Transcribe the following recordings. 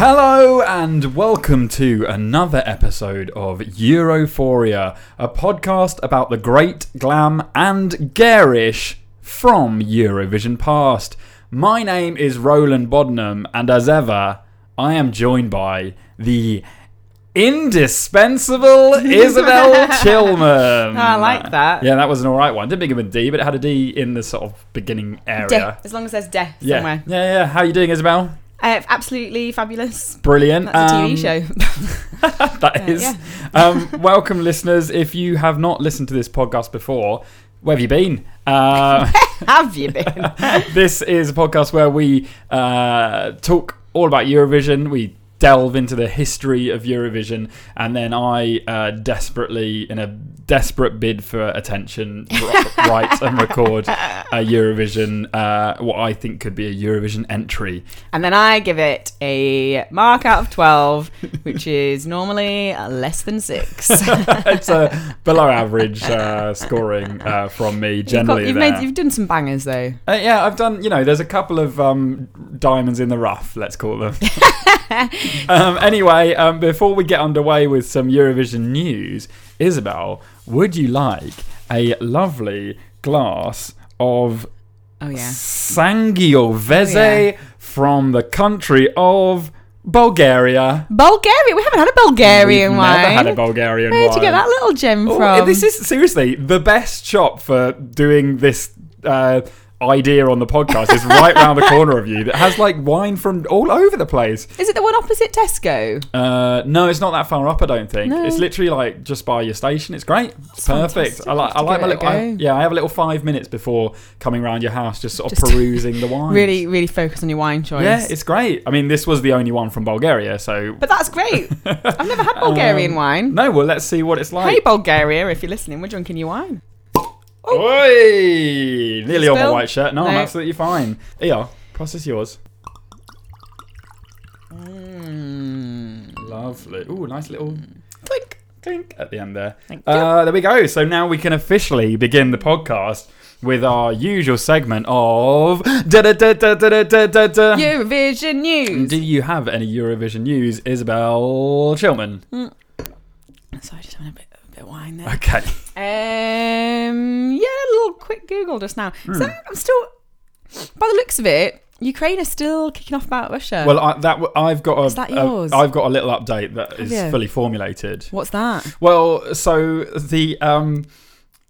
Hello and welcome to another episode of Europhoria, a podcast about the great, glam, and garish from Eurovision past. My name is Roland Bodnam, and as ever, I am joined by the indispensable Isabel Chilman. Oh, I like that. Yeah, that was an alright one. Didn't begin with D, but it had a D in the sort of beginning area. De, as long as there's de yeah. somewhere. yeah, yeah. How you doing, Isabel? Uh, absolutely fabulous. Brilliant. That's a Um, TV show. that is. yeah. um, welcome, listeners. If you have not listened to this podcast before, where have you been? Uh, Have you been? this is a podcast where we uh, talk all about Eurovision. We delve into the history of Eurovision, and then I uh, desperately, in a desperate bid for attention, write and record a Eurovision, uh, what I think could be a Eurovision entry. and then I give it a mark out of 12, which is normally less than six. it's a below average uh, scoring uh, from me You've, got- generally. you've, made, you've done some bangers though. Uh, yeah, I've done. You know, there's a couple of um, diamonds in the rough. Let's call them. um, anyway, um, before we get underway with some Eurovision news, Isabel, would you like a lovely glass of Oh yeah. Sangiovese Oh, yeah. from the country of Bulgaria? Bulgaria. We haven't had a Bulgarian We've wine. Never had a Bulgarian Where'd wine. you get that little gem Oh, from? This is seriously the best shop for doing this uh, idea on the podcast. is right round the corner of you that has like wine from all over the place. Is it the one opposite Tesco? Uh, no, it's not that far up. I don't think No. it's literally like just by your station. It's great. It's, It's perfect. I like. I like my little. I, yeah, I have a little five minutes before coming around your house, just sort of Just perusing the wine. Really, really focus on your wine choice. Yeah, it's great. I mean, this was the only one from Bulgaria, so. But that's great. I've never had Bulgarian Um, wine. No, well, let's see what it's like. Hey Bulgaria, if you're listening, we're drinking your wine. Oh. Oi! Nearly Still? on my white shirt. No, no, I'm absolutely fine. ER, process yours. Mm. Lovely. Ooh, nice little mm. twink, twink at the end there. Uh, there we go. So now we can officially begin the podcast with our usual segment of. Eurovision news. Do you have any Eurovision news, Isabel Chilman? Mm. So I just want a bit wine there. Okay. Um, yeah, a little quick Google just now. Hmm. So I'm still, by the looks of it, Ukraine is still kicking off about Russia. Well, I, that I've got a, Is that yours? I've got a little update that is fully formulated. what's that? Well, so the um,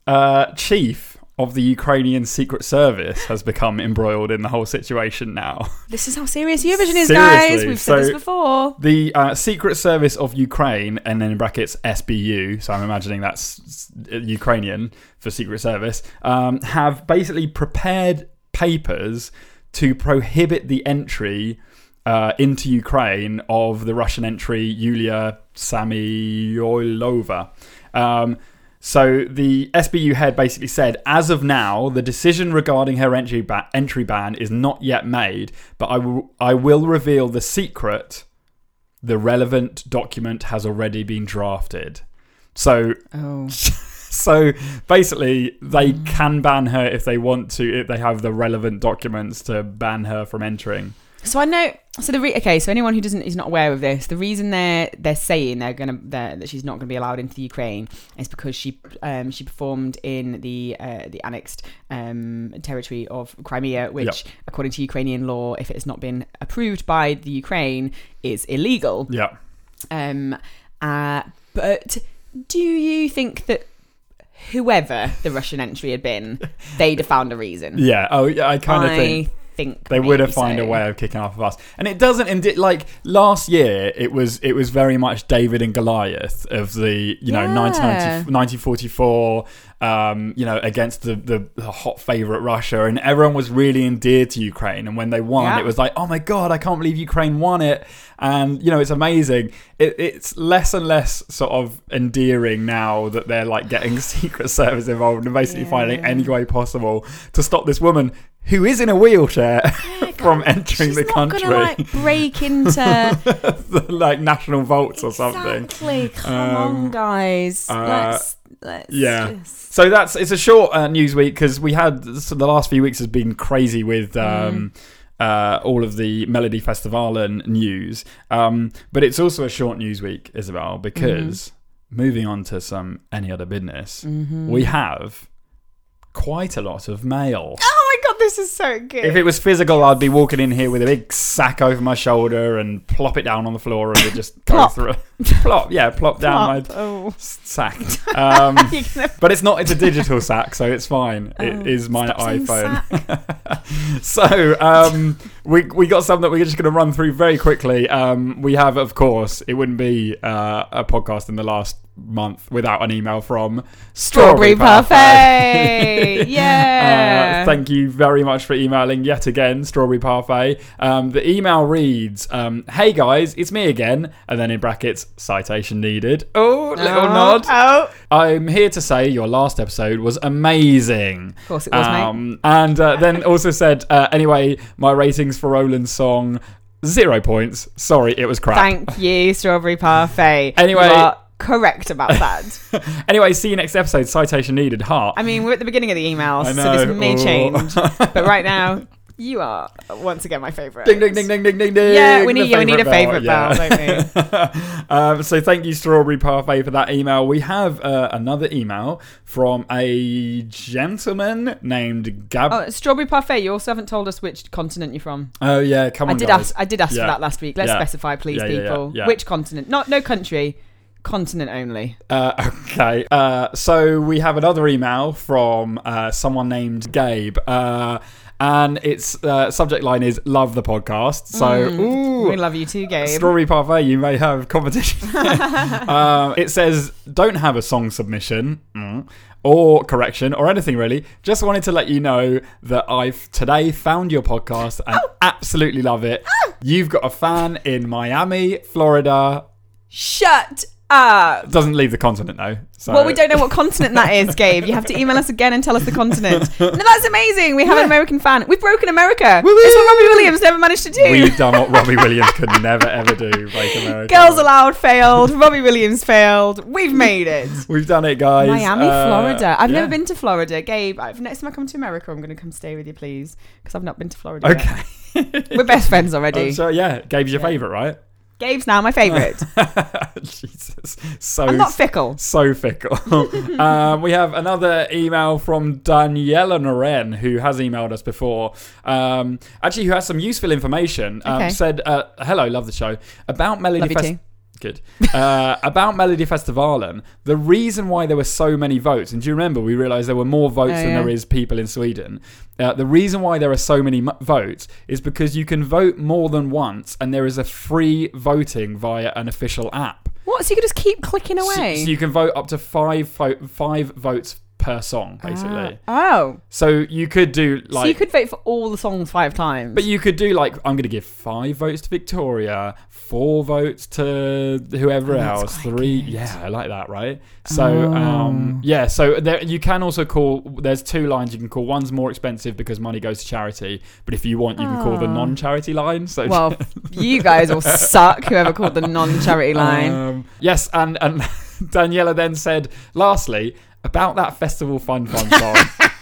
uh, chief of the Ukrainian Secret Service has become embroiled in the whole situation now. This is how serious Eurovision is, guys. We've said this before. The uh, Secret Service of Ukraine, and then in brackets SBU, so I'm imagining that's Ukrainian for Secret Service, um, have basically prepared papers to prohibit the entry uh, into Ukraine of the Russian entry Yulia Samoylova. Um, so the SBU head basically said, as of now, the decision regarding her entry, ba- entry ban is not yet made, but I will I will reveal the secret. The relevant document has already been drafted. So Oh. so basically, they mm. can ban her if they want to, if they have the relevant documents to ban her from entering. So I know. So the re- okay. So anyone who doesn't is not aware of this, the reason they're they're saying they're gonna they're, that she's not gonna be allowed into the Ukraine is because she um she performed in the uh, the annexed um territory of Crimea, which according to Ukrainian law, if it has not been approved by the Ukraine, is illegal. Yeah. Um, uh, but do you think that whoever the Russian entry had been, they'd have found a reason? Yeah. Oh, yeah. I kind of think think they would have maybe found a way of kicking off of us. And it doesn't indi- like last year. It was it was very much David and Goliath of the you know Yeah. 1990, 1944. Um, you know against the, the the hot favorite Russia, and everyone was really endeared to Ukraine. And when they won, Yeah. it was like, oh my god, I can't believe Ukraine won it. And you know it's amazing. It, it's less and less sort of endearing now that they're like getting Secret Service involved and basically finding any way possible to stop this woman who is in a wheelchair from entering She's the not country, gonna like break into the, like national vaults or something. exactly. Come Um, on, guys. uh, let's let's yeah. just- So that's it's a short uh, news week because we had so the last few weeks has been crazy with um, uh, all of the Melodifestivalen news. Um, but it's also a short news week, Isabel, because moving on to some any other business, Mm-hmm. we have quite a lot of mail. This is so good. If it was physical, I'd be walking in here with a big sack over my shoulder and plop it down on the floor and it just go through. plop, yeah, plop down Plop. my oh. sack. Um, gonna- but it's not. It's a digital sack, so it's fine. Oh, it is my iPhone. so um, we we got some that we're just going to run through very quickly. Um, we have, of course, it wouldn't be uh, a podcast in the last month without an email from Strawberry Parfait. parfait. Yeah. Uh, thank you very much for emailing yet again, Strawberry Parfait. Um, the email reads, um, "Hey guys, it's me again," and then in brackets, citation needed. Oh, little Oh, nod. Oh. I'm here to say your last episode was amazing. Of course it was, mate. Um, and uh, then also said, uh, anyway, my ratings for Roland's song zero points. Sorry, it was crap. Thank you, Strawberry Parfait. Anyway- correct about that. anyway, see you next episode. Citation needed. Heart. I mean, we're at the beginning of the email, so this may Oh. change. But right now, you are once again my favourite. Ding ding ding ding ding ding ding. Yeah, we need- we need a favourite bell, yeah. um, so thank you, Strawberry Parfait, for that email. We have uh, another email from a gentleman named Gab. Oh, Oh, Strawberry Parfait. You also haven't told us which continent you're from. Oh yeah, come on. I did guys. ask. I did ask Yeah. for that last week. Let's Yeah. specify, please, people. Which continent? Not no country. Continent only. Uh, okay. Uh, so we have another email from uh, someone named Gabe. Uh, and its uh, subject line is "Love the podcast." So, Mm, ooh, we love you too, Gabe. Strawberry Parfait, you may have competition. um, it says, don't have a song submission mm, or correction or anything really. Just wanted to let you know that I've today found your podcast and Oh. absolutely love it. You've got a fan in Miami, Florida. Shut up. Doesn't leave the continent though. So. Well, we don't know what continent that is, Gabe. You have to email us again and tell us the continent. No, that's amazing. We have an American fan. We've broken America. Woo-woo! It's what Robbie Williams never managed to do. We've done what Robbie Williams could never ever do. Break America. Girls Aloud failed. Robbie Williams failed. We've made it. We've done it, guys. Miami, Uh, Florida. I've yeah. never been to Florida. Gabe, I've, next time I come to America, I'm going to come stay with you, please. Because I've not been to Florida yet. Okay. We're best friends already. Oh, so yeah, Gabe's your Yeah. favourite, right? Gabe's now my favourite. Jesus, so I'm not fickle. so fickle. um, we have another email from Daniela Noren, who has emailed us before. Um, actually, who has some useful information. Um, Okay. Said, uh, "Hello, love the show about Melody Love you Fest- too. Good. Uh, about Melodifestivalen, the reason why there were so many votes, and do you remember we realised there were more votes Oh, than yeah. there is people in Sweden? Uh, the reason why there are so many m- votes is because you can vote more than once, and there is a free voting via an official app. What? So you could just keep clicking away? so you can vote up to five vo- five votes per song, basically. Ah. oh. So you could do like. so you could vote for all the songs five times. But you could do like I'm going to give five votes to Victoria, four votes to whoever Oh, that's else, quite three. good. Yeah, I like that. Right. So Oh. um, yeah, so there you can also call. There's two lines you can call. One's more expensive because money goes to charity, but if you want, you can call the Oh. non-charity line. So well, you guys all suck. Whoever called the non-charity line. Um, yes, and and Daniela then said, lastly, about that festival fun fun song.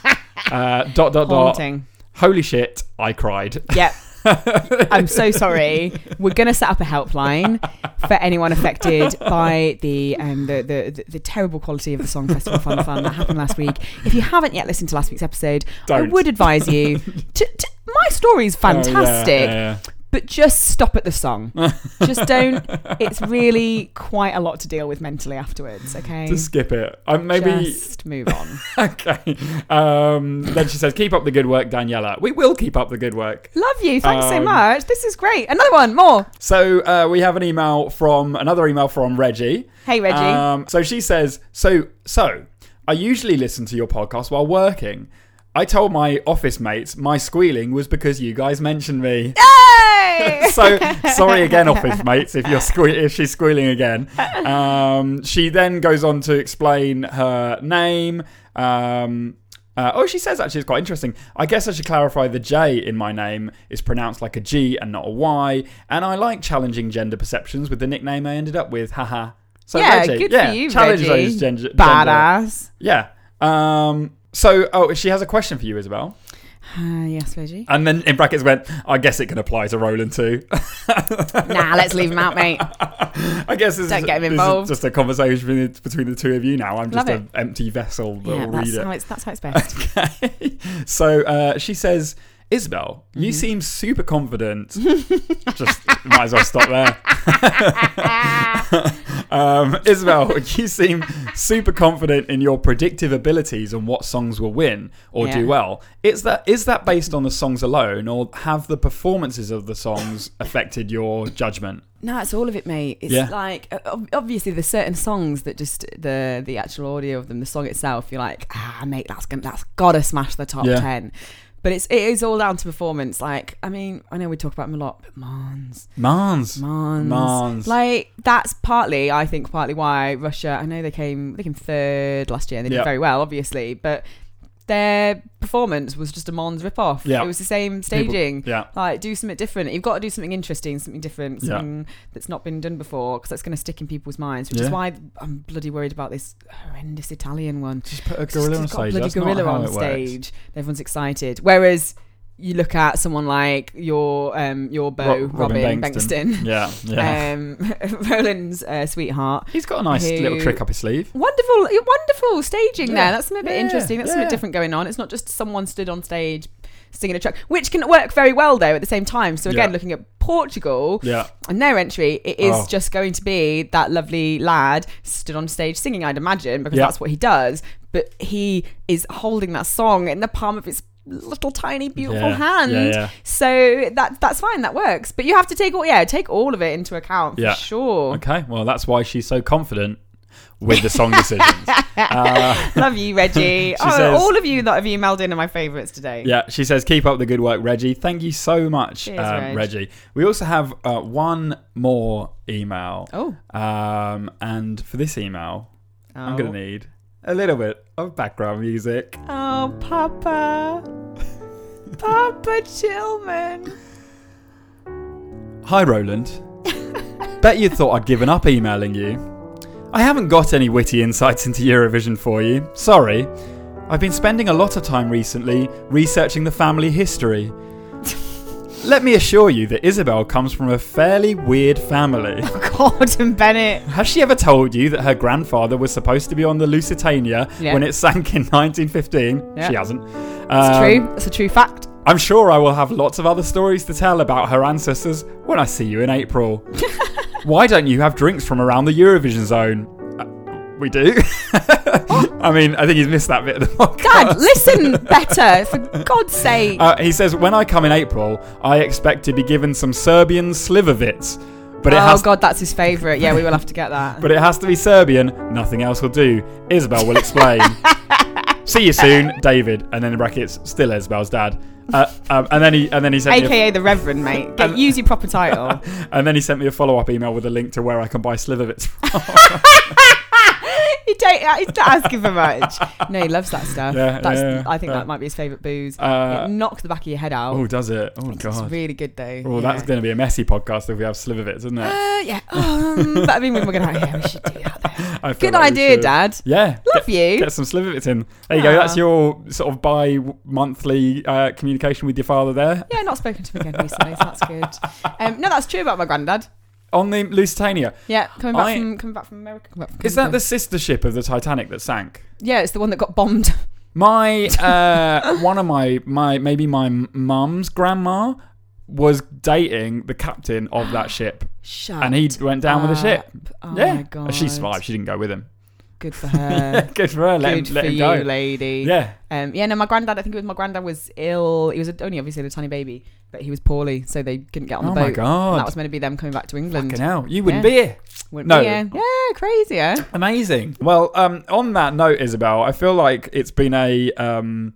uh, dot dot dot. Haunting. Holy shit! I cried. Yep. I'm so sorry. We're gonna set up a helpline for anyone affected by the um the, the, the, terrible quality of the song Festival Fun Fun that happened last week. If you haven't yet listened to last week's episode, I Don't. would advise you to, to my story's Oh, yeah, fantastic, yeah, but just stop at the song. just don't it's really quite a lot to deal with mentally afterwards, okay? Just skip it. Um, maybe just move on. okay. Um, then she says, "Keep up the good work, Daniela. We will keep up the good work." Love you. Thanks so Um, much. This is great. Another one, more. So uh, we have an email from another email from Reggie. Hey Reggie. Um, so she says, "So so I usually listen to your podcast while working." I told my office mates my squealing was because you guys mentioned me. Yay! so sorry again, office mates, if you're sque- if she's squealing again. Um, she then goes on to explain her name. Um, uh, oh, she says actually it's quite interesting. I guess I should clarify the J in my name is pronounced like a G and not a Y, and I like challenging gender perceptions with the nickname I ended up with. Haha. So yeah, Reggie, good yeah, for you, challenge Reggie. those gender, gender- Badass. Yeah. Um, so, oh, she has a question for you, Isabel. Uh, yes, Reggie. And then in brackets went, I guess it can apply to Roland too. nah, let's leave him out, mate. I guess this, Don't is, get him involved. just a conversation between, between the two of you now. I'm just an empty vessel that Yeah, will that's read how, it's, that's how it's best. Okay. So uh, she says, Isabel, you Mm-hmm. seem super confident. just might as well stop there. um, Isabel, you seem super confident in your predictive abilities and what songs will win or do well. Is that is that based on the songs alone, or have the performances of the songs affected your judgment? No, it's all of it, mate. It's Yeah. like obviously there's certain songs that just the the actual audio of them, the song itself, you're like, ah, mate, that's gonna that's gotta smash the top Yeah. ten. But it's it is all down to performance. Like, I mean, I know we talk about them a lot, but Mons, Mans. Mons, Mons. like that's partly, I think, partly why Russia. I know they came they came third last year. and They did very well, obviously, but their performance was just a Mons rip off. Yeah. It was the same People- staging. yeah. Like, do something different. You've got to do something interesting, something different, Yeah. something that's not been done before, because that's going to stick in people's minds. Which Yeah. is why I'm bloody worried about this horrendous Italian one. Just put a gorilla on just got a bloody gorilla on it works. stage. Everyone's excited. Whereas you look at someone like your um your beau Ro- Robin, Bengtsson. Yeah, yeah. Um, Roland's uh, sweetheart. He's got a nice who- little trick up his sleeve. Wonderful, wonderful staging Yeah. there. That's a bit Yeah, interesting. That's yeah. bit different going on. It's not just someone stood on stage singing a track, which can work very well though at the same time. So again, Yeah. looking at Portugal Yeah, and their entry, it is Oh. just going to be that lovely lad stood on stage singing. I'd imagine because Yeah. that's what he does. But he is holding that song in the palm of his little tiny beautiful Yeah, hand. yeah, yeah. So that that's fine. That works. But you have to take all yeah take all of it into account for Yeah. sure. Okay, well, that's why she's so confident with the song decisions. Uh, Love you, Reggie. oh, says- all of you that have emailed in are my favourites today. yeah, she says, keep up the good work, Reggie. Thank you so much, Cheers, um, Reg. Reggie. We also have uh, one more email. Oh. Um, and for this email, I'm Oh. going to need a little bit of background music. Oh, Papa. Papa Chilman. Hi, Roland. Bet you thought I'd given up emailing you. I haven't got any witty insights into Eurovision for you. Sorry. I've been spending a lot of time recently researching the family history. Let me assure you that Isabel comes from a fairly weird family. Gordon Bennett. Has she ever told you that her grandfather was supposed to be on the Lusitania Yeah. when it sank in 1915? Yeah. She hasn't. It's Um, true. It's a true fact. I'm sure I will have lots of other stories to tell about her ancestors when I see you in April. Why don't you have drinks from around the Eurovision zone? We do. I mean, I think he's missed that bit of the podcast. Dad, listen better, for God's sake. Uh, he says, when I come in April, I expect to be given some Serbian slivovitz. But it oh, has God, that's his favourite. Yeah, we will have to get that. but it has to be Serbian. Nothing else will do. Isabel will explain. See you soon, David. And then in brackets, still Isabel's dad. Uh, um, and then he and then he sent me a, AKA the Reverend, mate. Get, use your proper title. and then he sent me a follow up email with a link to where I can buy Slivovitz. he don't, he's not asking for much. No, he loves that stuff. Yeah, That's, yeah, I think yeah. that might be his favourite booze. Uh, it knocks the back of your head out. oh, does it? Oh It's god. really good though. Oh, yeah. that's going to be a messy podcast if we have Slivovitz, isn't it? Uh, yeah. Um, but I mean, when we're going to, yeah, we should do that. Then. Good like idea. Dad. Yeah. Love you. Get some Slivovitz in. There you go. That's your sort of bi-monthly uh, communication with your father there. Yeah, not spoken to him again recently, so that's good. Um, no, that's true about my granddad. On the Lusitania. Yeah, coming back I- from coming back from America. Coming back from Is that the sister ship of the Titanic that sank? Yeah, it's the one that got bombed. My uh, one of my my maybe my mum's grandma was dating the captain of that ship, Shut. and he went down with the ship. up. Oh yeah, my god. she survived. She didn't go with him. Good for her. Good for her. Let Good him, let for him you, go. lady. Yeah. Um, yeah, no, my granddad. I think it was my granddad was ill. He was only obviously a tiny baby, but he was poorly, so they couldn't get on the Oh boat. my And god. that was meant to be them coming back to England. Fucking hell. You wouldn't Yeah. be here. Wouldn't No. be, Yeah, yeah, crazy, yeah. Amazing. Well, um, on that note, Isabel, I feel like it's been a um,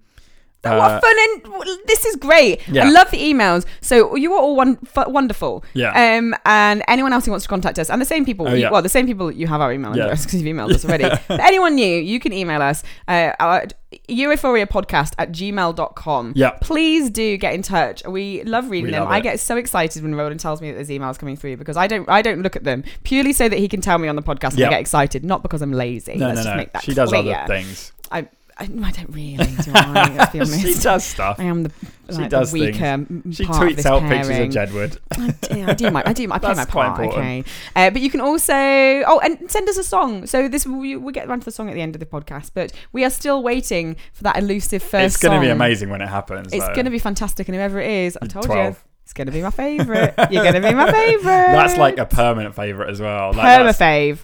Oh, uh, what fun and this is great. Yeah. I love the emails. So you are all one, f- wonderful. Yeah. Um, and anyone else who wants to contact us, and the same people, Oh, you- yeah. well, the same people you have our email Yeah. address because you've emailed us already. but anyone new, you can email us uh, at europhoriapodcast at gmail.com. Yeah. Please do get in touch. We love reading We them. love I get so excited when Roland tells me that there's emails coming through because I don't I don't look at them purely so that he can tell me on the podcast and Yeah. I get excited, not because I'm lazy. no, Let's no, just no. make that She does clear. other things. I I, I don't really, do I? Let's be honest. she does stuff. I am the, She does the things. weaker m- She part tweets out pairing. pictures of Jedward. I do, I do my, I do, my- I play my That's quite part. Okay, uh, but you can also, oh, and send us a song. So this we we get around to the song at the end of the podcast, but we are still waiting for that elusive first. It's going to be amazing when it happens. It's going to be fantastic, and whoever it is, I told you, it's going to be my favorite. You're going to be my favorite. That's like a permanent favourite as well. Like perma fave.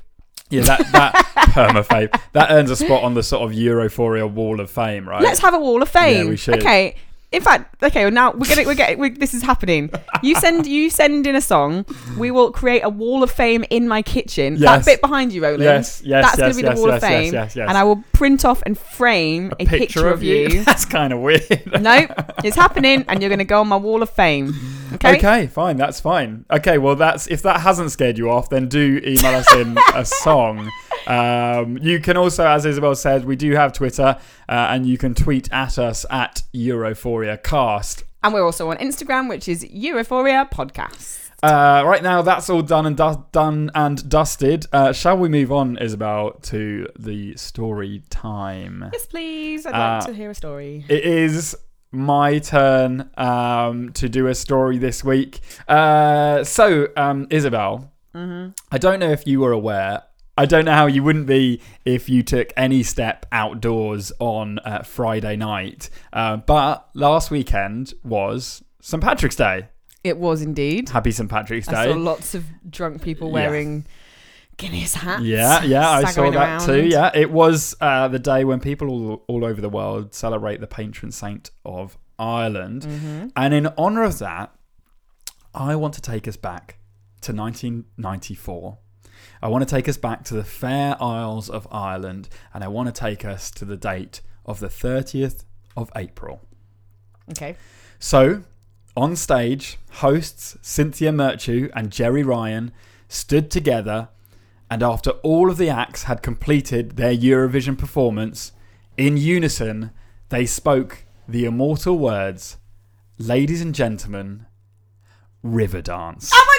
Yeah, that that perma fave that earns a spot on the sort of Europhoria Wall of Fame, right? Let's have a wall of fame. Yeah, we should. Okay. In fact, okay. Well, now we're gonna we're getting we're, this is happening. You send you send in a song. We will create a wall of fame in my kitchen. That bit behind you, Roland. yes, yes, That's yes, gonna be yes, the wall yes, of fame, yes, yes, yes. and I will print off and frame a, picture, of you. That's kind of weird. nope, it's happening, and you're gonna go on my wall of fame. Okay. Okay, fine, that's fine. Okay, well, that's if that hasn't scared you off, then do email us in a song. Um, you can also, as Isabel said, we do have Twitter, uh, and you can tweet at us at EurophoriaCast. And we're also on Instagram, which is Europhoria Podcast. Uh, right now, that's all done and du- done and dusted. Uh, shall we move on, Isabel, to the story time? Yes, please. I'd Uh, like to hear a story. It is my turn um, to do a story this week. Uh, so, um, Isabel, Mm-hmm. I don't know if you were aware. I don't know how you wouldn't be if you took any step outdoors on uh, Friday night. Uh, but last weekend was St. Patrick's Day. It was indeed. Happy St. Patrick's Day. I saw lots of drunk people Yeah. wearing Guinness hats. Yeah, yeah, I saw that around. too. Yeah, it was uh, the day when people all, all over the world celebrate the patron saint of Ireland. Mhm. And in honour of that, I want to take us back to 1994. I want to take us back to the Fair Isles of Ireland, and I want to take us to the date of the 30th of April. Okay. So, on stage, hosts Cynthia Merchu and Gerry Ryan stood together, and after all of the acts had completed their Eurovision performance, in unison, they spoke the immortal words Ladies and gentlemen, Riverdance. Oh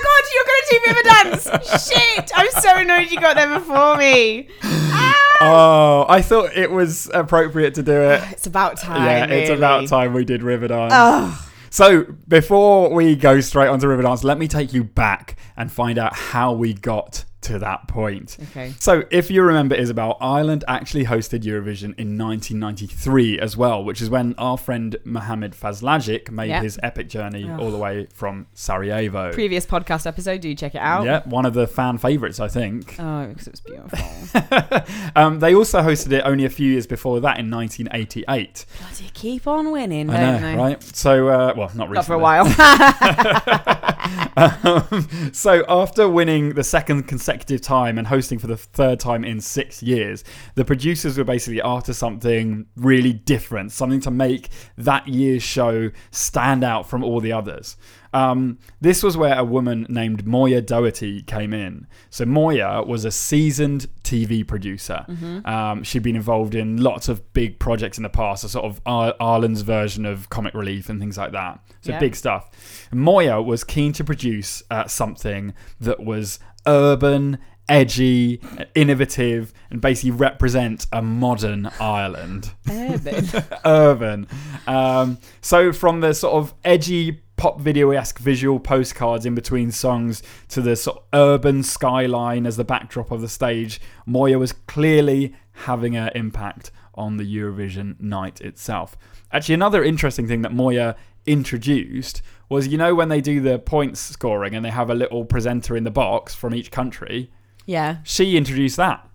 do river dance! Shit! I'm so annoyed you got there before me. Ah! Oh, I thought it was appropriate to do it. It's about time. yeah, it's about time we did Riverdance. Ugh. So, before we go straight onto Riverdance, let me take you back and find out how we got to that point. Okay. So, if you remember, Isabel, Ireland actually hosted Eurovision in 1993 as well, which is when our friend Mohamed Fazlagic made Yeah. his epic journey Ugh. all the way from Sarajevo. Previous podcast episode, do check it out. Yeah, one of the fan favourites, I think. Oh, because it was beautiful. um, they also hosted it only a few years before that in 1988. Bloody keep on winning, I don't know, they? right? So, uh, well, not recently. Not for a while. so after winning the second consecutive time and hosting for the third time in six years, the producers were basically after something really different, something to make that year's show stand out from all the others. Um, this was where a woman named Moya Doherty came in. So Moya was a seasoned TV producer. Um, she'd been involved in lots of big projects in the past, a sort of Ir- Ireland's version of Comic Relief and things like that. So Yeah. big stuff. Moya was keen to produce uh, something that was urban, edgy, innovative, and basically represent a modern Ireland. Urban. urban. Um, so from the sort of edgy pop video esque visual postcards in between songs to the sort of urban skyline as the backdrop of the stage, Moya was clearly having an impact on the Eurovision night itself. Actually, another interesting thing that Moya introduced was you know when they do the points scoring and they have a little presenter in the box from each country yeah. she introduced that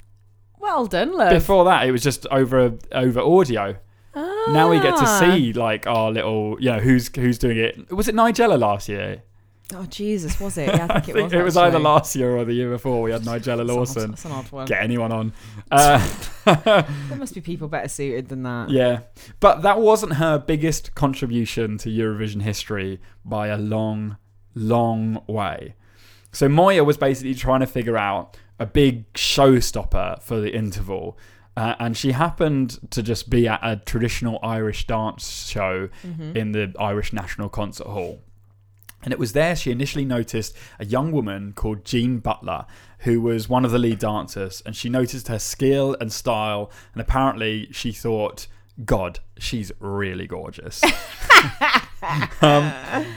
Well done, love. before that it was just over over audio now we get to Ah. see like our little you know who's who's doing it was it nigella last year Oh Jesus, was it? Yeah, I think it was. it was either last year or the year before we had nigella That's an odd- lawson That's an odd one. get anyone on uh, There must be people better suited than that. yeah but that wasn't her biggest contribution to eurovision history by a long long way so moya was basically trying to figure out a big showstopper for the interval uh, and she happened to just be at a traditional irish dance show Mm-hmm. in the Irish National Concert Hall. And it was there she initially noticed a young woman called Jean Butler, who was one of the lead dancers. And she noticed her skill and style. And apparently, she thought, God, she's really gorgeous. um,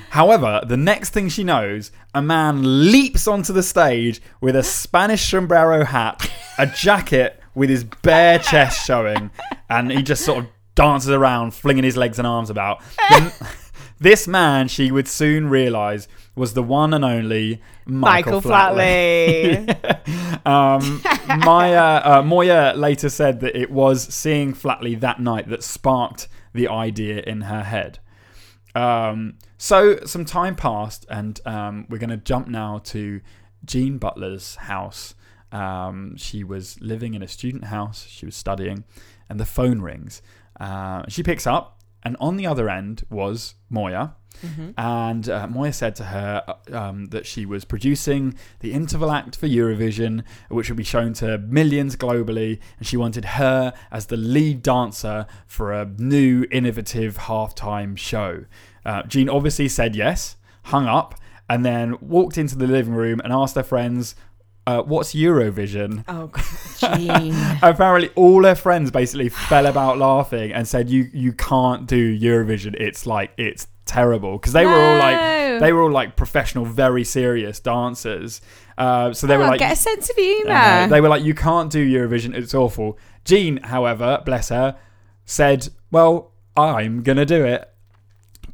however, the next thing she knows, a man leaps onto the stage with a Spanish sombrero hat, a jacket with his bare chest showing, and he just sort of dances around, flinging his legs and arms about. The- this man, she would soon realise, was the one and only Michael, Michael Flatley. um, Maya, uh, Moya later said that it was seeing Flatley that night that sparked the idea in her head. Um, so some time passed, and um, we're going to jump now to Jean Butler's house. Um, she was living in a student house. She was studying, and the phone rings. Uh, she picks up, and on the other end was Moya. And uh, Moya said to her uh, um, that she was producing the interval act for Eurovision, which would be shown to millions globally, and she wanted her as the lead dancer for a new, innovative halftime show. Uh, Jean obviously said yes, hung up, and then walked into the living room and asked her friends, uh, What's Eurovision? Oh, God, apparently all her friends basically fell about laughing and said you you can't do Eurovision. It's like it's terrible. Because they were all like they were all like professional very serious dancers. Uh, so they were Oh, like get a sense of humour. I know. they were like you can't do Eurovision. It's awful. Jean however bless her said well I'm gonna do it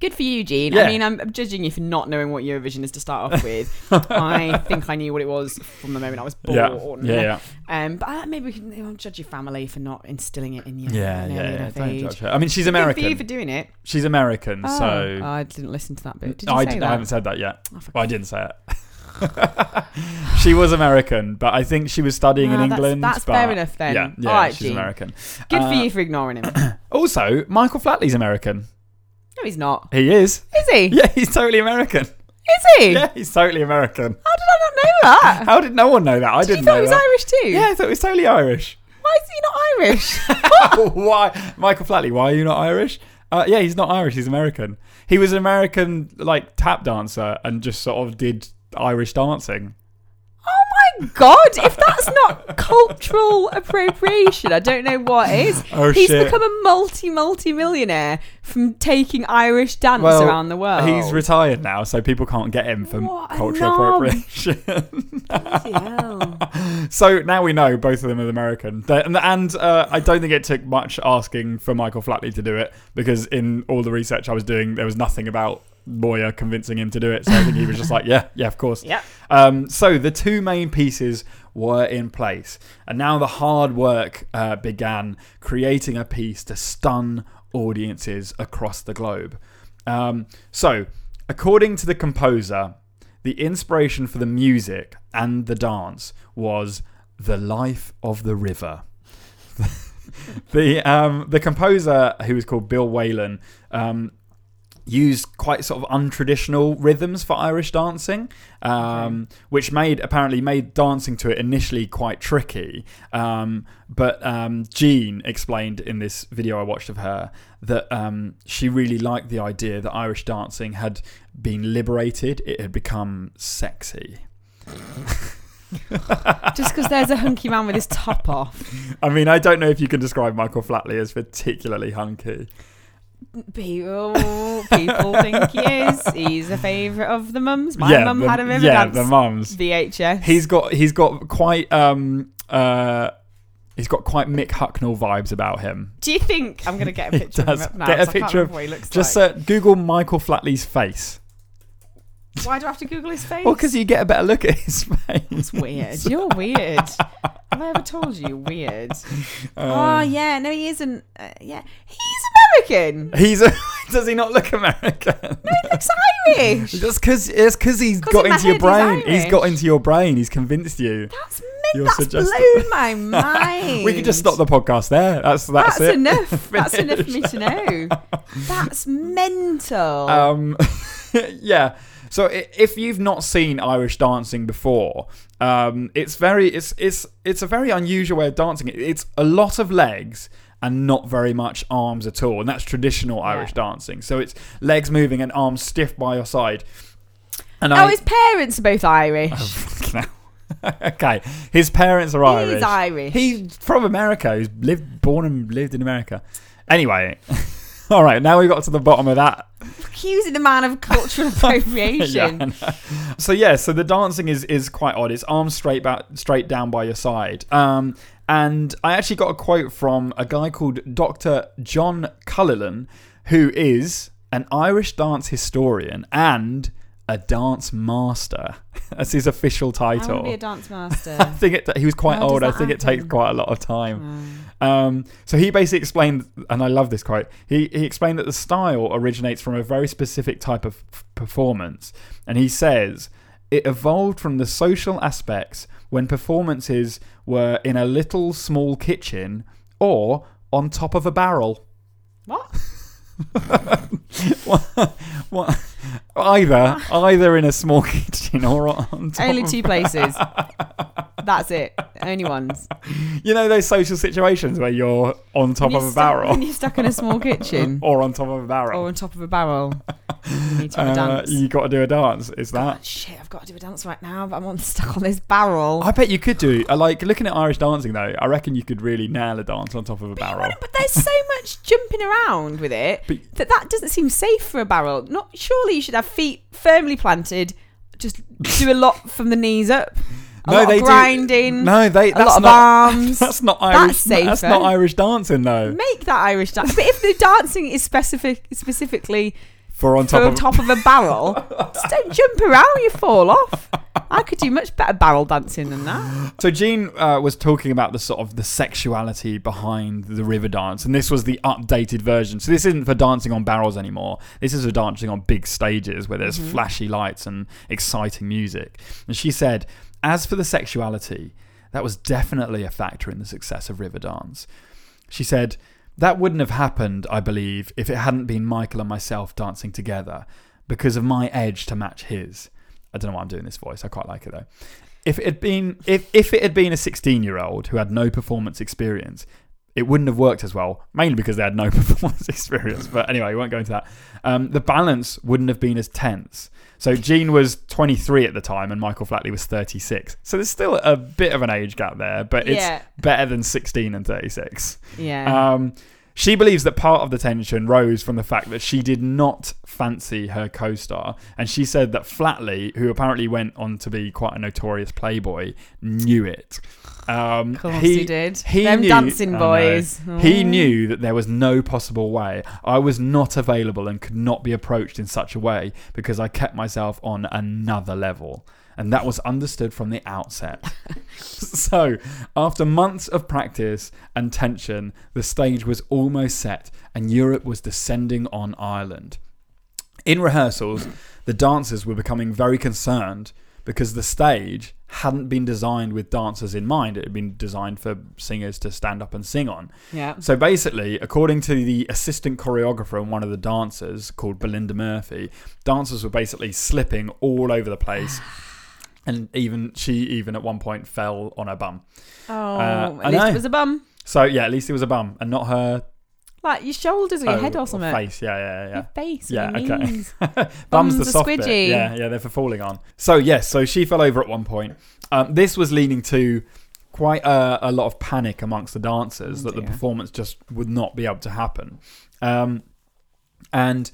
Good for you, Jean. Yeah. I mean, I'm judging you for not knowing what Eurovision is to start off with. I think I knew what it was from the moment I was born. yeah yeah Um, but uh, maybe we can we won't judge your family for not instilling it in you. yeah yeah, yeah. don't age. judge her I mean she's American. Good for you for doing it. she's American Oh, so I didn't listen to that bit. Did you I, say that? I haven't said that yet Oh, Well, I didn't say it. she was American, but I think she was studying Ah, in that's- England. that's but fair enough then. Yeah, yeah right, she's. American. Good Uh, for you for ignoring him. Also, Michael Flatley's American. He's not. He is. Is he? Yeah, he's totally American. Is he? Yeah, he's totally American. How did I not know that? How did no one know that? I Did you didn't thought know he was that. Irish too? Yeah, I thought he was totally Irish. Why is he not Irish? why, Michael Flatley? Why are you not Irish? Uh, yeah, he's not Irish. He's American. He was an American like tap dancer and just sort of did Irish dancing. My god! If that's not cultural appropriation, I don't know what is. Oh, He's shit. become a multi multi millionaire from taking Irish dance Well, around the world. He's retired now, so people can't get him for What a cultural knob. appropriation. Bloody hell. so now we know both of them are American. They're- And, and uh, I don't think it took much asking for Michael Flatley to do it because in all the research I was doing, there was nothing about Moya convincing him to do it. So I think he was just like, yeah, yeah, of course. Yeah. Um, so the two main pieces were in place, and now the hard work uh, began creating a piece to stun audiences across the globe. Um, so, according to the composer, the inspiration for the music and the dance was the life of the river. the um, the composer, who was called Bill Whelan, um, used quite sort of untraditional rhythms for Irish dancing, um, which made apparently made dancing to it initially quite tricky. Um, but um, Jean explained in this video I watched of her that um, she really liked the idea that Irish dancing had been liberated; it had become sexy. Just because there's a hunky man with his top off. I mean, I don't know if you can describe Michael Flatley as particularly hunky. People, people think he is. He's a favourite of the mums. My yeah, mum the, had him river yeah, the mums. VHS. He's got he's got quite um uh he's got quite Mick Hucknall vibes about him. Do you think I'm going to get a picture does. of him up now? Get a picture of- what he looks Just like. uh, Google Michael Flatley's face. Why do I have to Google his face? Well, because you get a better look at his face. It's weird. You're weird. Have I ever told you you're weird? oh Um, yeah, no, he isn't. Uh, yeah, he's American. He's a, does he not look American? No, he looks Irish. Just because it's because he's 'Cause got in my into your head brain. he's He's got into your brain. He's convinced you. That's You're mint. That's suggesting- blown my mind. We could just stop the podcast there. That's that's, That's it. enough. That's enough for me to know. That's mental. Um, yeah. So i- if you've not seen Irish dancing before, um, it's very it's it's it's a very unusual way of dancing. It- It's a lot of legs and not very much arms at all, and that's traditional Irish dancing. So it's legs moving and arms stiff by your side. And Oh, I, his parents are both Irish. Fucking okay, his parents are Irish. He's Irish. He's from America. He's lived, born and lived in America. Anyway, all right. Now we've got to the bottom of that. accusing the man of cultural appropriation. Yeah, so yeah, so the dancing is is quite odd. It's arms straight back, straight down by your side. Um, and I actually got a quote from a guy called Dr. John Cullinane, who is an Irish dance historian and a dance master. That's his official title. I want to be a dance master. I think it, he was quite How old. I think it takes quite a lot of time. Mm. Um, so he basically explained, and I love this quote. He he explained that the style originates from a very specific type of performance, and he says it evolved from the social aspects when performances were in a little small kitchen or on top of a barrel. What? What- what- either either in a small kitchen or on top. Only of- two places. That's it. Only ones. You know those social situations where you're on top of a barrel When you're stuck in a small kitchen or on top of a barrel, or on top of a barrel. You need to have a Uh, dance. you got to do a dance. Is that? God, shit, I've got to do a dance right now, but I'm on stuck on this barrel. I bet you could do. I like looking at Irish dancing though. I reckon you could really nail a dance on top of a barrel. but there's so much jumping around with it But- that that doesn't seem safe for a barrel. Not surely you should have feet firmly planted. Just do a lot from the knees up. A lot they of grinding. do. No, they. a That's lot of not. arms. That's not Irish. That's, safer. not Irish dancing though. Make that Irish dance. But if the dancing is specific, specifically For on top on of. top of a barrel, just don't jump around. You fall off. I could do much better barrel dancing than that. So Jean uh, was talking about the sort of the sexuality behind the river dance, and this was the updated version. So this isn't for dancing on barrels anymore. This is for dancing on big stages where there's flashy lights and exciting music. And she said, as for the sexuality, that was definitely a factor in the success of river dance. She said, that wouldn't have happened, I believe, if it hadn't been Michael and myself dancing together because of my edge to match his. I don't know why I'm doing this voice. I quite like it though. If it had been if, if it had been a 16 year old who had no performance experience, it wouldn't have worked as well, mainly because they had no performance experience. But anyway, we won't go into that. Um, the balance wouldn't have been as tense. So Jean was 23 at the time, and Michael Flatley was 36. So there's still a bit of an age gap there, but it's Yeah. better than 16 and 36. Yeah. Um, she believes that part of the tension rose from the fact that she did not fancy her co star. And she said that Flatley, who apparently went on to be quite a notorious playboy, knew it. Um, of course he, did. he Them knew- dancing boys. He knew that there was no possible way. I was not available and could not be approached in such a way because I kept myself on another level. And that was understood from the outset. so, after months of practice and tension, the stage was almost set and Europe was descending on Ireland. In rehearsals, the dancers were becoming very concerned because the stage hadn't been designed with dancers in mind. It had been designed for singers to stand up and sing on. Yeah. So basically, according to the assistant choreographer and one of the dancers called Belinda Murphy, dancers were basically slipping all over the place. And even she even at one point fell on her bum. Oh, Uh, at least know. it was a bum. So yeah, at least it was a bum and not her Like your shoulders or your oh, head or something. face. Yeah, yeah, yeah. Your face. Yeah, Yeah. Your okay. Bum's Bum's the soft bit. squidgy. Yeah, yeah, they're for falling on. So yes, so she fell over at one point. Um, this was leading to quite a, a lot of panic amongst the dancers Oh, that the performance just would not be able to happen. Um, and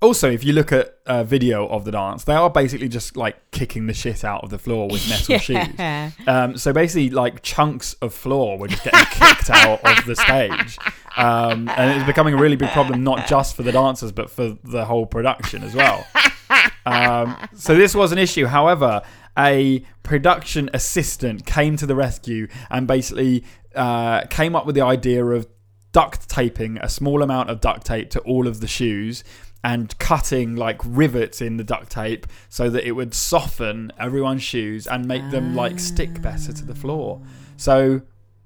also, if you look at a video of the dance, they are basically just like kicking the shit out of the floor with metal shoes. Um, so basically, like chunks of floor were just getting kicked out of the stage, um, and it was becoming a really big problem, not just for the dancers, but for the whole production as well. Um, so this was an issue. However, a production assistant came to the rescue and basically uh, came up with the idea of duct taping a small amount of duct tape to all of the shoes and cutting like rivets in the duct tape so that it would soften everyone's shoes and make them like stick better to the floor. So,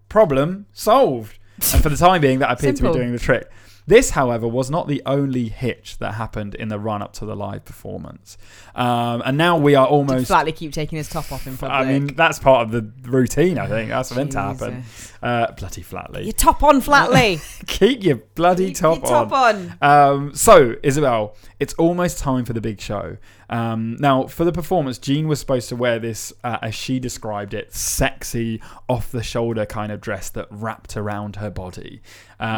problem solved. And for the time being, that appeared to be doing the trick. This, however, was not the only hitch that happened in the run up to the live performance. Um, and now we are Did almost. Flatley keep taking his top off in public. I mean, that's part of the routine, I think. That's meant to happen. Uh, bloody Flatley. Your top on, Flatley. Keep your bloody Keep top your top on. on. Um, so, Isabel, it's almost time for the big show. Um, now, for the performance, Jean was supposed to wear this, uh, as she described it, sexy, off the shoulder kind of dress that wrapped around her body. Um,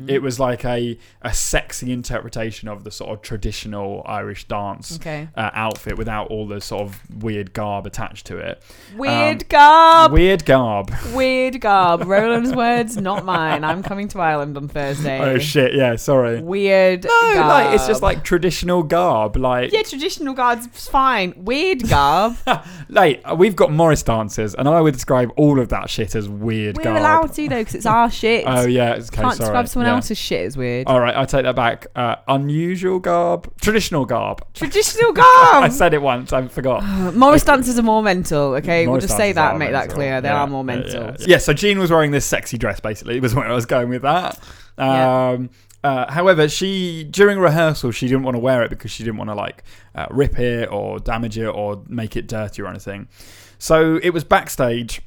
Mm. It was like a, a sexy interpretation of the sort of traditional Irish dance Okay. uh, outfit without all the sort of weird garb attached to it. Weird garb. Weird garb. Weird garb. Roland's words, not mine. I'm coming to Ireland on Thursday. Oh shit! Yeah, sorry. Weird. No, garb. like it's just like traditional garb. Like, Yeah, traditional garb's fine. Weird garb. like we've got Morris dancers, and I would describe all of that shit as weird We're garb. allowed to though, because it's our shit. Oh yeah, it's okay. Can't sorry. describe someone yeah. else's shit as weird. All right, I take that back. Uh, unusual garb, traditional garb. Traditional garb. I said it once, I forgot. Morris dancers are more mental. Okay, we'll Morris just say that, are and make that mental. clear. They Yeah, are more yeah, mental. Yeah, so Jean was wearing this sexy dress. Basically, was where I was going with that. Yeah. Um, uh, however, she during rehearsal she didn't want to wear it because she didn't want to like uh, rip it or damage it or make it dirty or anything. So it was backstage,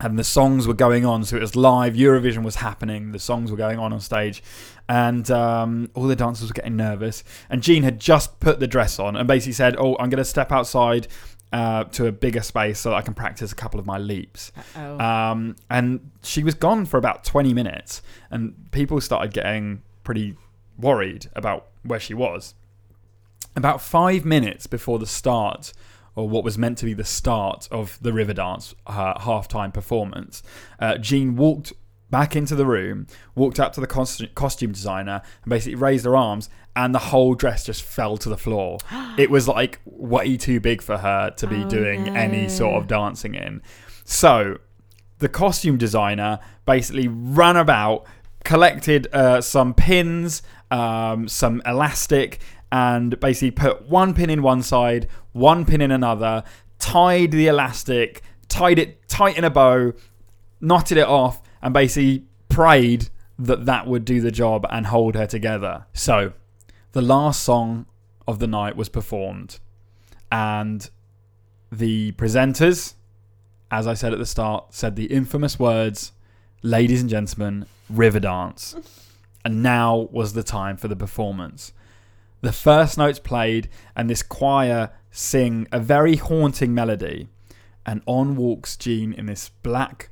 and the songs were going on. So it was live. Eurovision was happening. The songs were going on on stage, and um, all the dancers were getting nervous. And Jean had just put the dress on and basically said, "Oh, I'm going to step outside." Uh, to a bigger space so that I can practice a couple of my leaps. Um, and she was gone for about 20 minutes, and people started getting pretty worried about where she was. About five minutes before the start, or what was meant to be the start of the Riverdance uh, halftime performance, uh, Jean walked back into the room, walked up to the costu- costume designer, and basically raised her arms, and the whole dress just fell to the floor. it was like way too big for her to be Oh, doing any sort of dancing in. So the costume designer basically ran about, collected uh, some pins, um, some elastic, and basically put one pin in one side, one pin in another, tied the elastic, tied it tight in a bow, knotted it off, and basically prayed that that would do the job and hold her together. So the last song of the night was performed, and the presenters as I said at the start, said the infamous words, ladies and gentlemen, Riverdance. and now was the time for the performance. The first notes played, and this choir sing a very haunting melody. And on walks Jean in this black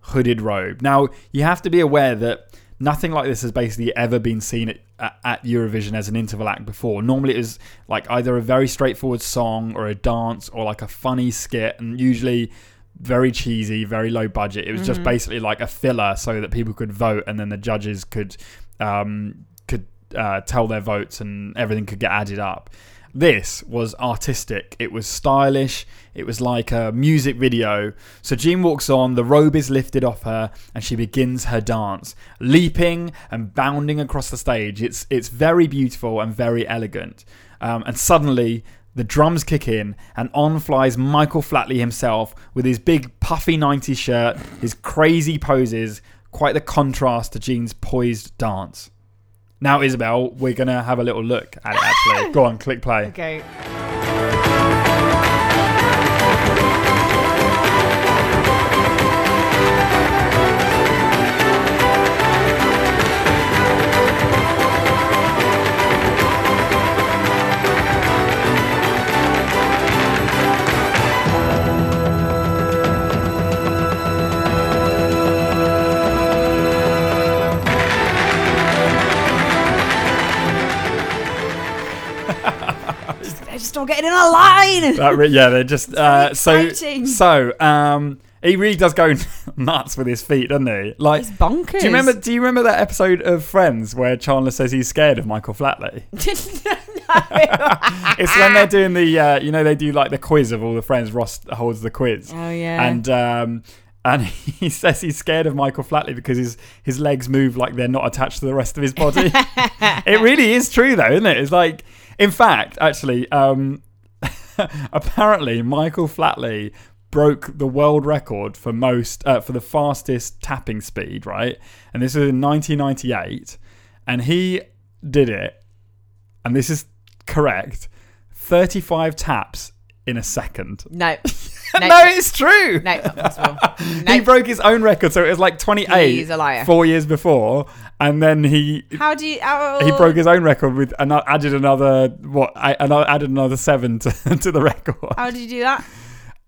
hooded robe. Now, you have to be aware that nothing like this has basically ever been seen at, at, at Eurovision as an interval act before. Normally, it is like either a very straightforward song or a dance or like a funny skit, and usually very cheesy, very low budget. It was just Mhm. basically like a filler so that people could vote and then the judges could um, could uh, tell their votes and everything could get added up. This was artistic. It was stylish. It was like a music video. So Jean walks on, the robe is lifted off her, and she begins her dance, leaping and bounding across the stage. It's it's very beautiful and very elegant. Um, and suddenly the drums kick in, and on flies Michael Flatley himself with his big puffy 90s shirt, his crazy poses, quite the contrast to Jean's poised dance. Now, Isabel, we're going to have a little look at it actually. Go on, click play. Okay. They're getting in a line. That yeah, they're just uh, so so. Um, he really does go nuts with his feet, doesn't he? Like, It's bonkers. do you remember? Do you remember that episode of Friends where Chandler says he's scared of Michael Flatley? it's when they're doing the, uh, you know, they do like the quiz of all the friends. Ross holds the quiz, oh yeah. and um, and he says he's scared of Michael Flatley because his his legs move like they're not attached to the rest of his body. it really is true though, isn't it? It's like, in fact, actually, um, apparently Michael Flatley broke the world record for most uh, for the fastest tapping speed, right? And this was in 1998, and he did it, and this is correct, 35 taps in a second. no. No. no, it's true. No, not possible. He broke his own record, so it was like 28 He's a liar. four years before, and then he How do you? Oh, he broke his own record with and added another what? I I added another seven to, to the record. How did you do that?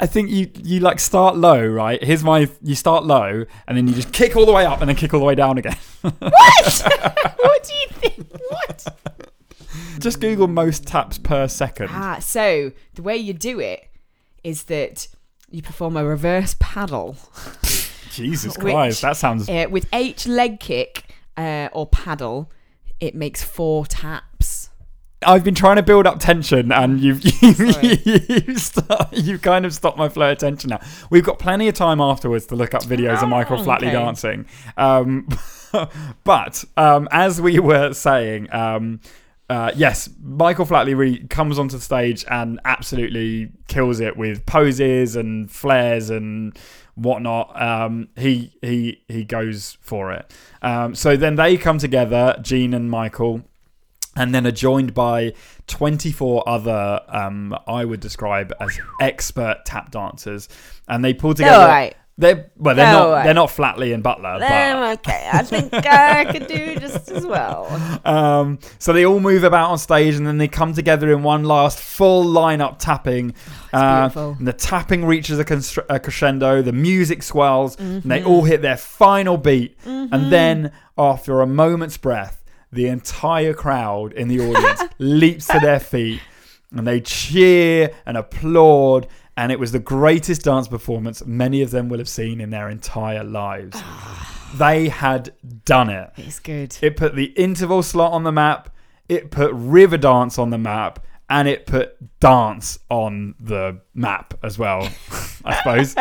I think you you like start low, right? Here's my you start low, and then you just kick all the way up, and then kick all the way down again. what what do you think? What? just Google most taps per second. Ah, so the way you do it is that you perform a reverse paddle Jesus which- Christ, that sounds uh, with each leg kick uh, or paddle. It makes four taps. I've been trying to build up tension, and you've you, Sorry. you've, start, you've kind of stopped my flow of tension now. We've got plenty of time afterwards to look up videos of Michael Oh, Flatley okay. dancing. Um, but um, as we were saying, um, uh, yes, Michael Flatley really comes onto the stage and absolutely kills it with poses and flares and whatnot. Um, he he he goes for it. Um, so then they come together, Jean and Michael and then are joined by 24 other um, I would describe as expert tap dancers, and they pull together. All right. They're well, they're All not right. they're not Flatley and Butler, but Um, okay, I think I could do just as well. um, so they all move about on stage, and then they come together in one last full lineup tapping. Uh, beautiful. and the tapping reaches a, constr- a crescendo. The music swells, and Mm-hmm. they all hit their final beat. And then, after a moment's breath, the entire crowd in the audience leaps to their feet, and they cheer and applaud. And it was the greatest dance performance many of them will have seen in their entire lives. they had done it. It's good. It put the interval slot on the map. It put Riverdance on the map, and it put dance on the map as well. I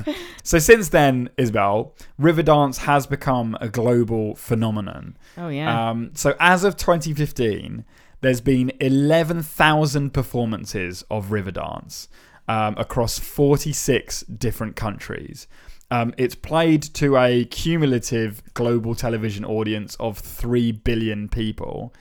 suppose. so since then, Isabel, Riverdance has become a global phenomenon. Oh yeah. Um, so as of 2015, there's been 11,000 performances of Riverdance um, across 46 different countries. Um, it's played to a cumulative global television audience of 3 billion people.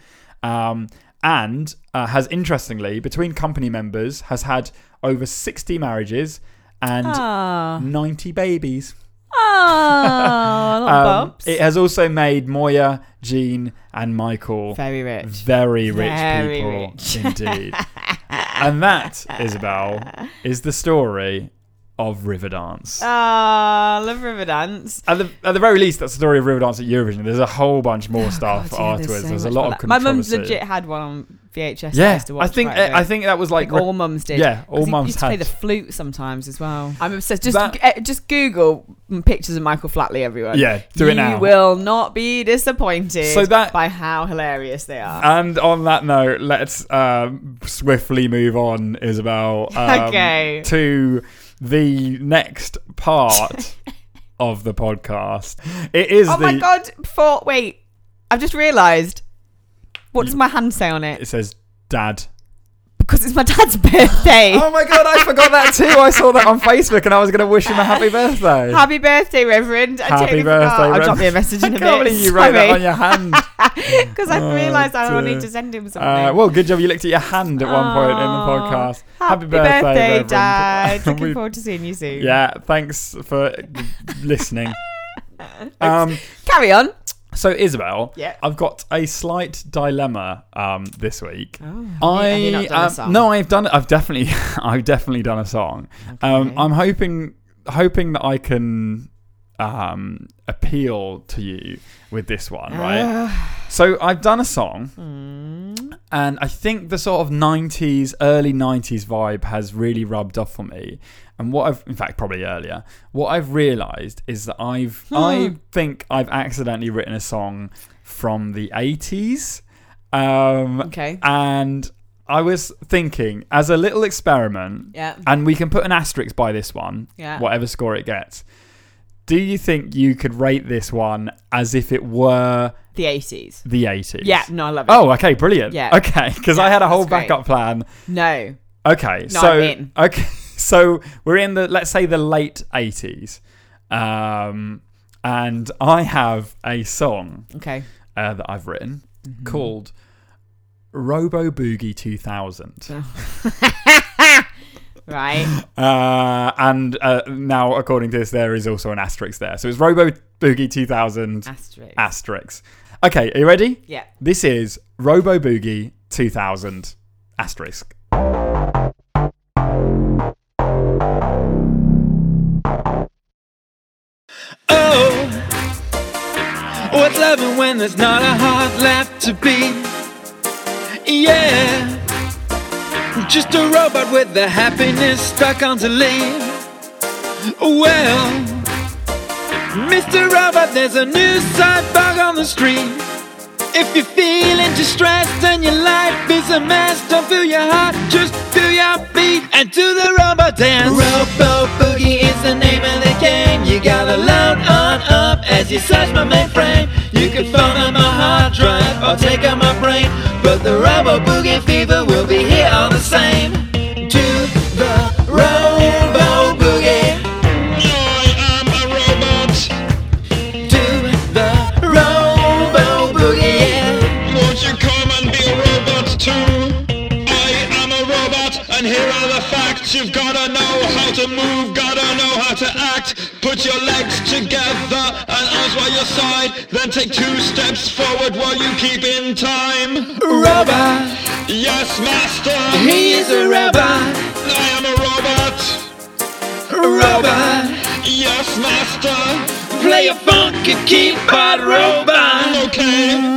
Um, and uh, has interestingly, between company members, has had over 60 marriages and Ah. 90 babies. Oh, Um, it has also made Moya, Jean, and Michael Very rich. very rich Very people rich. indeed. and that, Isabel, is the story of Riverdance. Ah, love Riverdance. At the, at the very least, that's the story of Riverdance at Eurovision. There's a whole bunch more stuff Oh, God, yeah, afterwards. so There's, a lot of controversy. My mum's legit had one on VHS. I Yeah, used to I think quite a I bit. think that was like all mums did. yeah, all he mums used to play had. the flute sometimes as well. I'm obsessed. Just That- uh, just Google pictures of Michael Flatley, everyone. yeah, do you it now. will not be disappointed So that- by how hilarious they are. And on that note, let's um, swiftly move on, Isabel, um, Okay. to the next part of the podcast. It is oh the. my god! Before wait, I've just realised. What does my hand say on it? It says dad. Because it's my dad's birthday. Oh my god, I forgot that too. I saw that on Facebook and I was going to wish him a happy birthday. Happy birthday, Reverend. I Happy totally birthday, forgot. I'll drop Reverend. me a message in a can't bit. believe you wrote that on your hand. Because I've Oh, realised I will dear. need to send him something. Uh, well, good job you looked at your hand at one point in the Aw. podcast. Happy, birthday, Reverend. Dad. Looking We- forward to seeing you soon. Yeah, thanks for listening. Um, Carry on. So, Isabel, Yeah. I've got a slight dilemma um, this week. Oh, I have you not done a um, song? no, I've done. I've definitely, I've definitely done a song. Um, I'm hoping, hoping that I can um, appeal to you with this one, right? Ah. So I've done a song, Mm. and I think the sort of '90s, early '90s vibe has really rubbed off on me. And what I've, in fact, probably earlier, what I've realised is that I've, Hmm. I think I've accidentally written a song from the '80s. Um, Okay. and I was thinking, as a little experiment, Yeah. and we can put an asterisk by this one, Yeah. whatever score it gets. Do you think you could rate this one as if it were The 80s. the 80s? Yeah. No, I love it. Oh, okay, brilliant. Yeah. Okay, because I had a whole that's great. backup plan. No. Okay, No, so okay, so we're in the let's say the late 80s, um, and I have a song Okay. uh, that I've written Mm-hmm. called Robo Boogie 2000. right? Uh, and uh, now, according to this, there is also an asterisk there. So it's Robo Boogie 2000 Asterisk. asterisk. Okay, are you ready? yeah. This is Robo Boogie 2000 asterisk. Oh, what's loving when there's not a heart left to beat? Yeah, just a robot with the happiness stuck onto leave. Well, Mr. Robot, there's a new bug on the street. If you're feeling distressed and your life is a mess, don't feel your heart, just feel your beat and do the robot dance. Robo Boogie is the name of the game. You gotta load on up as you search my mainframe. You can phone on my hard drive or take out my brain, but the Robo Boogie fever will be here all the same. Do the Robo Boogie. Do the Robo Boogie. Won't you come and be a robot too? I am a robot, and here are the facts. You've gotta know how to move, gotta know how to act. Put your legs and arms by your side. Then take two steps forward while you keep in time. Robot. Yes, master. He is a robot. I am a robot. Robot. Yes, master. Play a funky keyboard robot. Okay.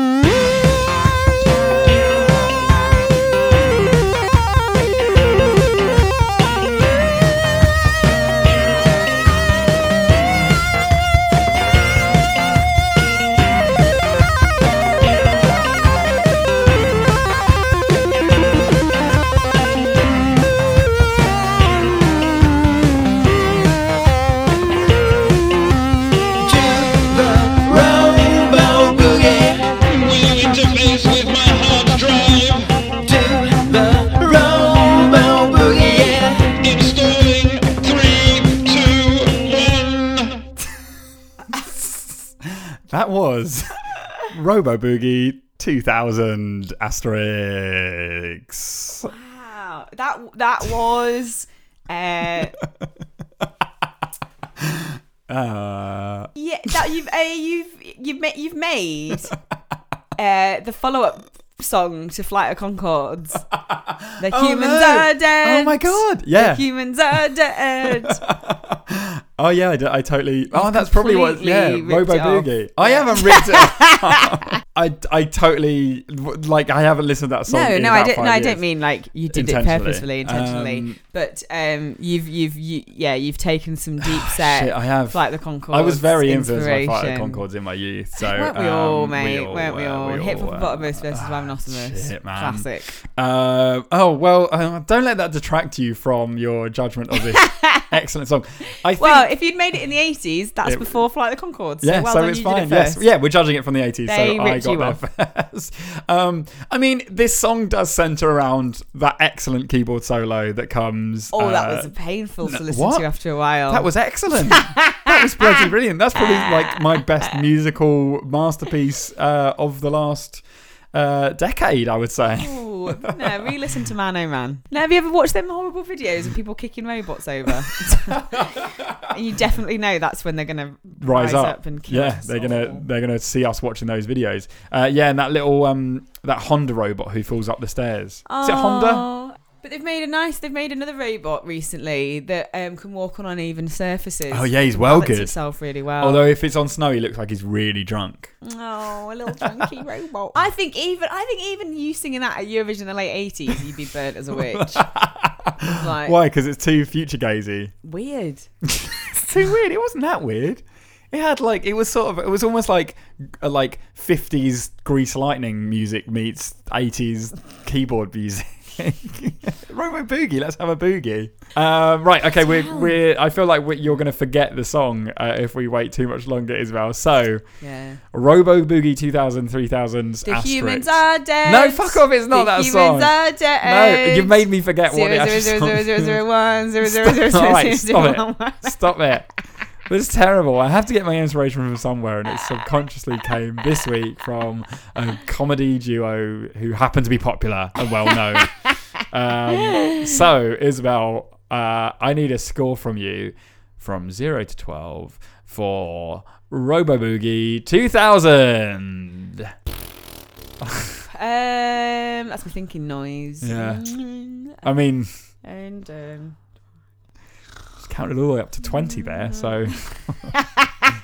That was Robo Boogie 2000 asterisk. Wow. That that was. Uh, Uh, yeah, that you've uh, you've you've made you've made uh, the follow up song to Flight of Conchords. The Oh, humans no. are dead. Oh my god! Yeah. The humans are dead. Oh yeah, I, d- I totally. Oh, that's probably what. Yeah, Robo. Boogie. I haven't ripped it. I, I totally like. I haven't listened to that song. no, in no, I don't. No, I years. don't mean like you did it purposefully, intentionally. Um, but um, you've you've you, yeah, you've taken some deep set. Shit, I have. Flight the Conchords. I was very influenced by Flight inspiration. Conchords in my youth. So Weren't we all, um, mate? all Weren't we all? we Hiphopopotamus versus Rhymenoceros. Shit, man. Classic. Uh, oh well, uh, don't let that detract you from your judgment of this excellent song. I think. Well, if you'd made it in the 80s, that's It- before Flight of the Conchords. yeah, so well so done, it's fine. It Yes, yeah, we're judging it from the 80s, They so I got there first. Um, I mean, this song does center around that excellent keyboard solo that comes. Oh, that uh, was painful to listen what? to after a while. That was excellent. that was bloody brilliant. That's probably like my best musical masterpiece uh, of the last uh, decade, I would say. No, re-listen to Man Oh Man. Now, have you ever watched them horrible videos of people kicking robots over? and you definitely know that's when they're gonna Rise, up. and kill yeah, us they're gonna they're gonna see us watching those videos. Uh, yeah, and that little um that Honda robot who falls up the stairs. Is it Honda? But they've made a nice. They've made another robot recently that um, can walk on uneven surfaces. Oh yeah, he's well balance good. itself really well. Although if it's on snow, he looks like he's really drunk. Oh, a little drunky robot. I think even I think even you singing that at Eurovision in the late eighties, you'd be burnt as a witch. like Why? Because it's too future gazy. weird. It's too weird. It wasn't that weird. It had like it was sort of it was almost like uh, like fifties Grease Lightning music meets eighties keyboard music. Robo boogie. Let's have a boogie. Um, right. Okay. We're we're. I feel like we you're gonna forget the song uh, if we wait too much longer, Isabel. So Yeah. Robo Boogie 2000 3000s. The asterisk. humans are dead. No, fuck off, it's not the that humans song. are No, you've made me forget what the Zero actual zero zero song zero is. zero one zero zero zero Stop- zero Alright, zero stop zero it. Stop it. This is terrible. I have to get my inspiration from somewhere, and it subconsciously came this week from a comedy duo who happen to be popular and well known. Um, so, Isabel, uh, I need a score from you from zero to twelve for Robo Boogie 2000. Um, that's my thinking noise. Yeah. Mm, I mean, And um, counted all the way up to 20 there, so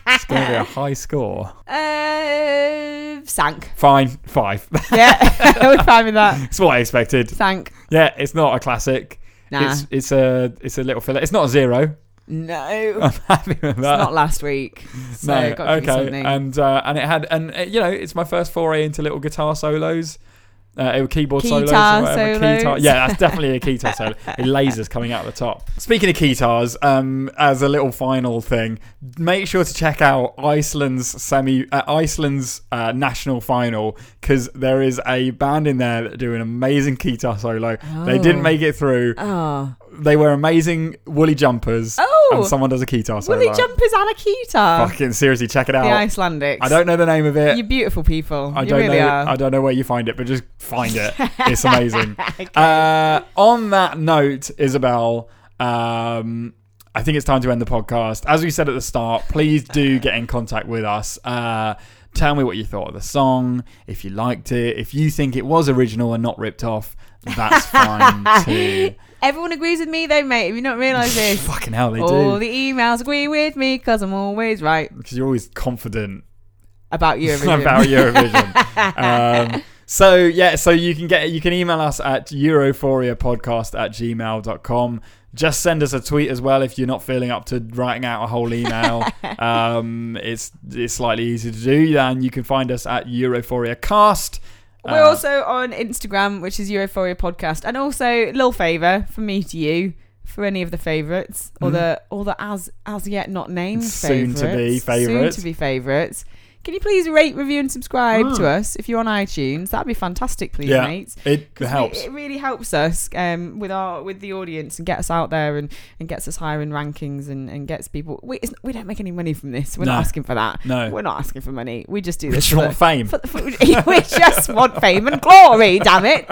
it's going to be a high score. uh, sank. Fine, five. Yeah, we're fine with that. It's what I expected. Sank. Yeah, it's not a classic. Nah. It's it's a it's a little filler. It's not a zero. no. I'm happy with that. It's not last week. So no, got to okay, and uh, and it had and uh, you know it's my first foray into little guitar solos. Uh, was keyboard solos, or whatever. Yeah, that's definitely a keytar solo. With lasers coming out the top. Speaking of keytars, um, as a little final thing, make sure to check out Iceland's semi, uh, Iceland's uh, national final because there is a band in there that do an amazing keytar solo. They didn't Oh. make it through. Oh. They were amazing woolly jumpers. Oh. And someone does a guitar solo. Woolly jumpers and a guitar. Fucking seriously, check it out. The out. Icelandics. I don't know the name of it. You beautiful people. I you don't really know. are. I don't know where you find it, but just find it. It's amazing. uh, on that note, Isabel, um, I think it's time to end the podcast. As we said at the start, please do get in contact with us. Uh, tell me what you thought of the song. If you liked it, if you think it was original and not ripped off, that's fine too. Everyone agrees with me though, mate. Have you not realised this? Fucking hell, they do. All do. the emails agree with me because I'm always right Because you're always confident about Eurovision. about Eurovision. um, so yeah, so you can get you can email us at europhoriapodcast at gmail.com. Just send us a tweet as well if you're not feeling up to writing out a whole email. um, it's it's slightly easier to do. Then you can find us at EurophoriaCast. We're Uh, also on Instagram, which is Europhoria Podcast, and also little favour from me to you for any of the favourites or the or the as as yet not named. Soon to be favourites. Soon to be favourites. Can you please rate, review, and subscribe Mm. to us if you're on iTunes? That'd be fantastic, please, Yeah. mates. It helps. It, it really helps us um, with our with the audience and gets us out there and, and gets us higher in rankings and, and gets people. We, it's, we don't make any money from this. We're No. not asking for that. No. We're not asking for money. We just do We this. just for want fame. for for- we just want fame and glory, damn it.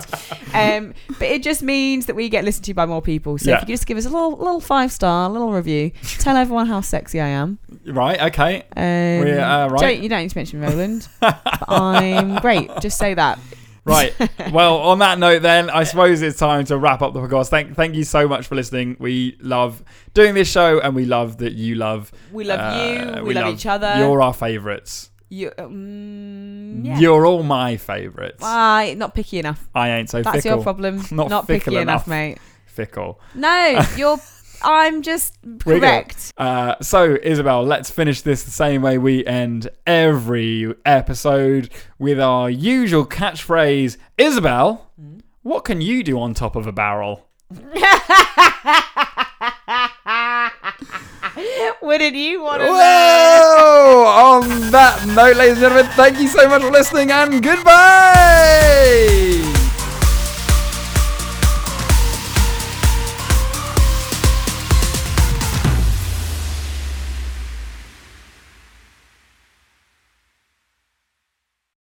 Um, but it just means that we get listened to by more people. So Yeah. if you could just give us a little little five star, a little review, tell everyone how sexy I am. Right, okay. Um, We, uh, right. don't, you don't need to mention Roland. but I'm great. Just say that. Right. well, on that note, then I suppose it's time to wrap up the podcast. Thank, thank you so much for listening. We love doing this show, and we love that you love. We love uh, you. We, love, each other. You're our favourites. You, um, yeah. You're all my favourites. Why not picky enough? I ain't so That's fickle. your problem. Not Not, fickle picky enough. enough, mate. Fickle. No, you're. I'm just We're correct. Uh, so, Isabel, let's finish this the same way we end every episode with our usual catchphrase. Isabel, Hmm? what can you do on top of a barrel? Wouldn't you want to know? On that note, ladies and gentlemen, thank you so much for listening and goodbye!